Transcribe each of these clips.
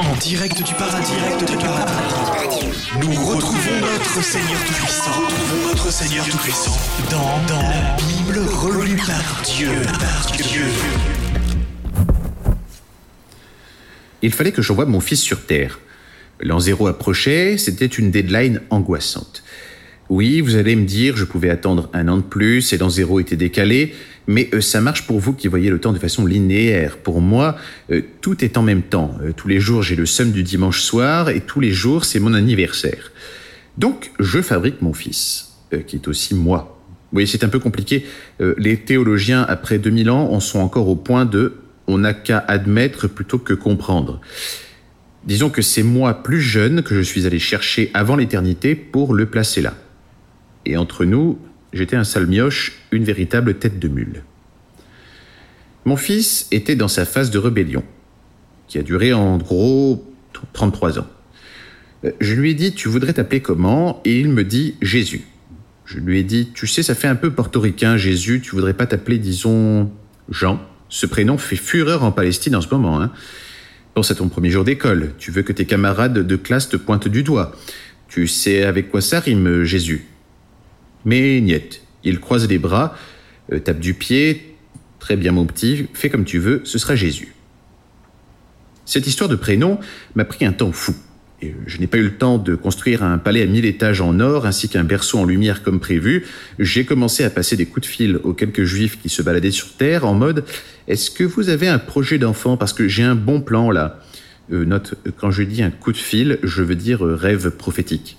En direct du paradis, direct du paradis. Nous retrouvons notre Seigneur Tout-Puissant. Retrouvons notre Seigneur Tout-Puissant dans, dans la Bible relue par Dieu, par Dieu. Il fallait que j'envoie mon fils sur Terre. L'an zéro approchait, c'était une deadline angoissante. Oui, vous allez me dire, je pouvais attendre un an de plus et l'an zéro était décalé, mais euh, ça marche pour vous qui voyez le temps de façon linéaire. Pour moi, euh, tout est en même temps. Euh, tous les jours, j'ai le seum du dimanche soir et tous les jours, c'est mon anniversaire. Donc, je fabrique mon fils, qui est aussi moi. Oui, c'est un peu compliqué. les théologiens, après 2000 ans, en sont encore au point de on n'a qu'à admettre plutôt que comprendre. Disons que c'est moi plus jeune que je suis allé chercher avant l'éternité pour le placer là. Et entre nous, j'étais un sale mioche, une véritable tête de mule. Mon fils était dans sa phase de rébellion, qui a duré en gros 33 ans. Euh, je lui ai dit, tu voudrais t'appeler comment? Et il me dit, Jésus. Je lui ai dit, tu sais, ça fait un peu portoricain, Jésus, tu voudrais pas t'appeler, disons, Jean Ce prénom fait fureur en Palestine en ce moment. Hein. Pense à ton premier jour d'école, tu veux que tes camarades de classe te pointent du doigt. Tu sais avec quoi ça rime, Jésus mais niet. Il croise les bras, euh, tape du pied. Très bien, mon petit, fais comme tu veux, ce sera Jésus. Cette histoire de prénom m'a pris un temps fou. Je n'ai pas eu le temps de construire un palais à mille étages en or ainsi qu'un berceau en lumière comme prévu. J'ai commencé à passer des coups de fil aux quelques juifs qui se baladaient sur Terre en mode Est-ce que vous avez un projet d'enfant? Parce que j'ai un bon plan là. Euh, note, quand je dis un coup de fil, je veux dire euh, rêve prophétique.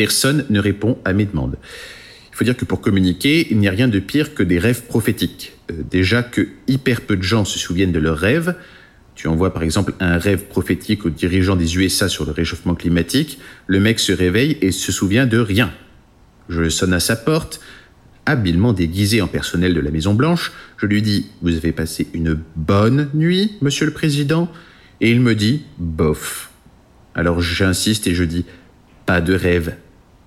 Personne ne répond à mes demandes. Il faut dire que pour communiquer, il n'y a rien de pire que des rêves prophétiques. Euh, déjà que hyper peu de gens se souviennent de leurs rêves. Tu envoies par exemple un rêve prophétique aux dirigeants des USA sur le réchauffement climatique, le mec se réveille et se souvient de rien. Je sonne à sa porte, habilement déguisé en personnel de la Maison Blanche, je lui dis Vous avez passé une bonne nuit, monsieur le président Et il me dit Bof. Alors j'insiste et je dis Pas de rêve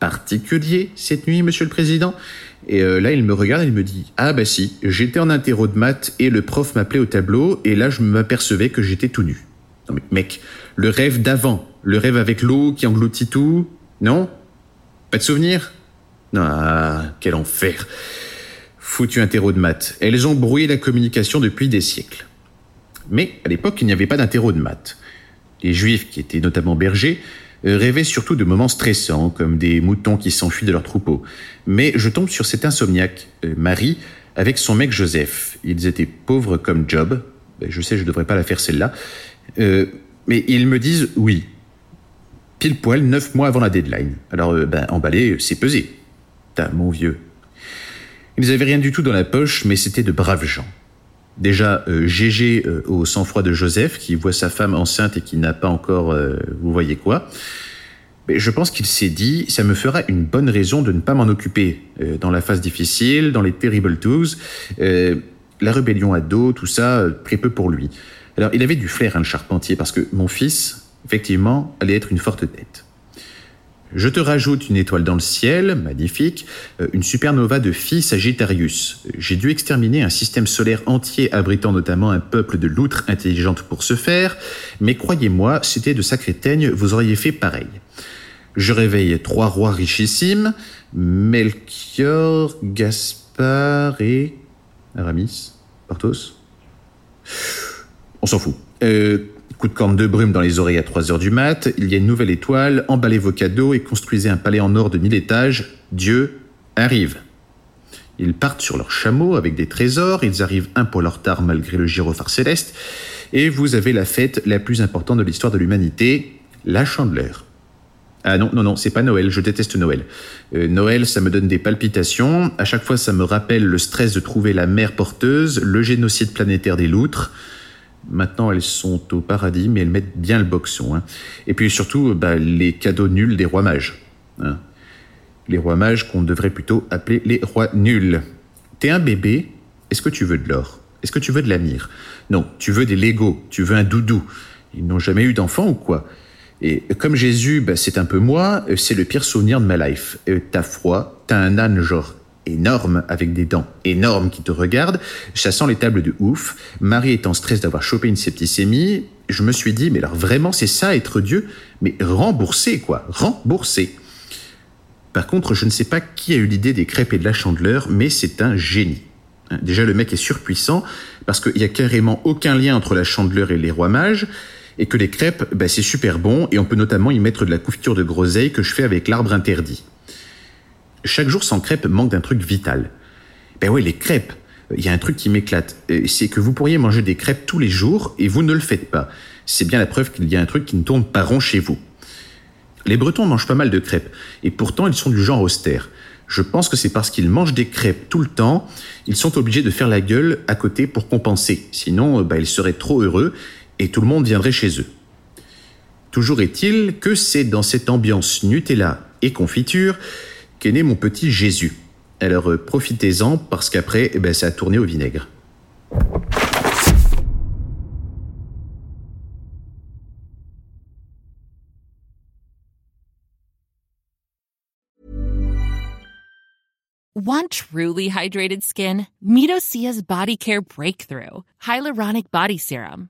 particulier cette nuit, monsieur le président Et euh, là, il me regarde et il me dit Ah, bah si, j'étais en interro de maths et le prof m'appelait au tableau et là, je m'apercevais que j'étais tout nu. Non, mais mec, le rêve d'avant, le rêve avec l'eau qui engloutit tout, non? Pas de souvenir? Ah, quel enfer Foutu interro de maths. Elles ont brouillé la communication depuis des siècles. Mais à l'époque, il n'y avait pas d'interro de maths. Les juifs, qui étaient notamment bergers, rêvait surtout de moments stressants, comme des moutons qui s'enfuient de leur troupeau. Mais je tombe sur cet insomniaque, euh, Marie, avec son mec Joseph. Ils étaient pauvres comme Job. Ben, je sais, je ne devrais pas la faire celle-là. Euh, mais ils me disent oui. Pile poil, neuf mois avant la deadline. Alors, ben, emballer, c'est pesé. T'as, mon vieux. Ils n'avaient rien du tout dans la poche, mais c'était de braves gens. Déjà, euh, euh, au sang-froid de Joseph, qui voit sa femme enceinte et qui n'a pas encore, euh, vous voyez quoi. Mais je pense qu'il s'est dit, ça me fera une bonne raison de ne pas m'en occuper dans la phase difficile, dans les terrible twos, la rébellion à dos, tout ça, très peu pour lui. Alors, il avait du flair, hein, le charpentier, parce que mon fils, effectivement, allait être une forte tête. Je te rajoute une étoile dans le ciel, magnifique, euh, une supernova de Phi Sagittarius. J'ai dû exterminer un système solaire entier abritant notamment un peuple de loutres intelligentes pour ce faire, mais croyez-moi, c'était de sacrés teignes, vous auriez fait pareil. Je réveille trois rois richissimes, Melchior, Gaspard et... Aramis Porthos On s'en fout. Euh, Coup de corne de brume dans les oreilles à 3 heures du mat, il y a une nouvelle étoile, emballez vos cadeaux et construisez un palais en or de 1000 étages. Dieu arrive. Ils partent sur leur chameau avec des trésors, ils arrivent un poil en retard malgré le gyrophare céleste, et vous avez la fête la plus importante de l'histoire de l'humanité, la chandeleur. Ah non, non, non, c'est pas Noël, je déteste Noël. Euh, Noël, ça me donne des palpitations, à chaque fois ça me rappelle le stress de trouver la mère porteuse, le génocide planétaire des loutres, Maintenant, elles sont au paradis, mais elles mettent bien le boxon. Hein. Et puis surtout, bah, les cadeaux nuls des rois mages. Hein. Les rois mages qu'on devrait plutôt appeler les rois nuls. T'es un bébé, est-ce que tu veux de l'or? Est-ce que tu veux de la mire Non, tu veux des Legos, tu veux un doudou. Ils n'ont jamais eu d'enfant ou quoi? Et comme Jésus, bah, c'est un peu moi, c'est le pire souvenir de ma life. Euh, t'as froid, t'as un âne genre énorme, avec des dents énormes qui te regardent, chassant les tables de ouf. Marie est en stress d'avoir chopé une septicémie. Je me suis dit, mais alors vraiment, c'est ça être Dieu? Mais remboursé, quoi, remboursé. Par contre, je ne sais pas qui a eu l'idée des crêpes et de la chandeleur, mais c'est un génie. Hein, déjà, le mec est surpuissant, parce qu'il n'y a carrément aucun lien entre la chandeleur et les rois mages, et que les crêpes, bah, c'est super bon, et on peut notamment y mettre de la confiture de groseille que je fais avec l'arbre interdit. Chaque jour sans crêpes manque d'un truc vital. Ben ouais, les crêpes. Il y a un truc qui m'éclate. C'est que vous pourriez manger des crêpes tous les jours et vous ne le faites pas. C'est bien la preuve qu'il y a un truc qui ne tourne pas rond chez vous. Les Bretons mangent pas mal de crêpes, et pourtant ils sont du genre austère. Je pense que c'est parce qu'ils mangent des crêpes tout le temps, ils sont obligés de faire la gueule à côté pour compenser. Sinon, bah, ils seraient trop heureux et tout le monde viendrait chez eux. Toujours est-il que c'est dans cette ambiance Nutella et confiture qu'est né mon petit Jésus. Alors euh, profitez-en parce qu'après, eh ben, ça a tourné au vinaigre. Want truly hydrated skin? Medocia's Body Care Breakthrough Hyaluronic Body Serum.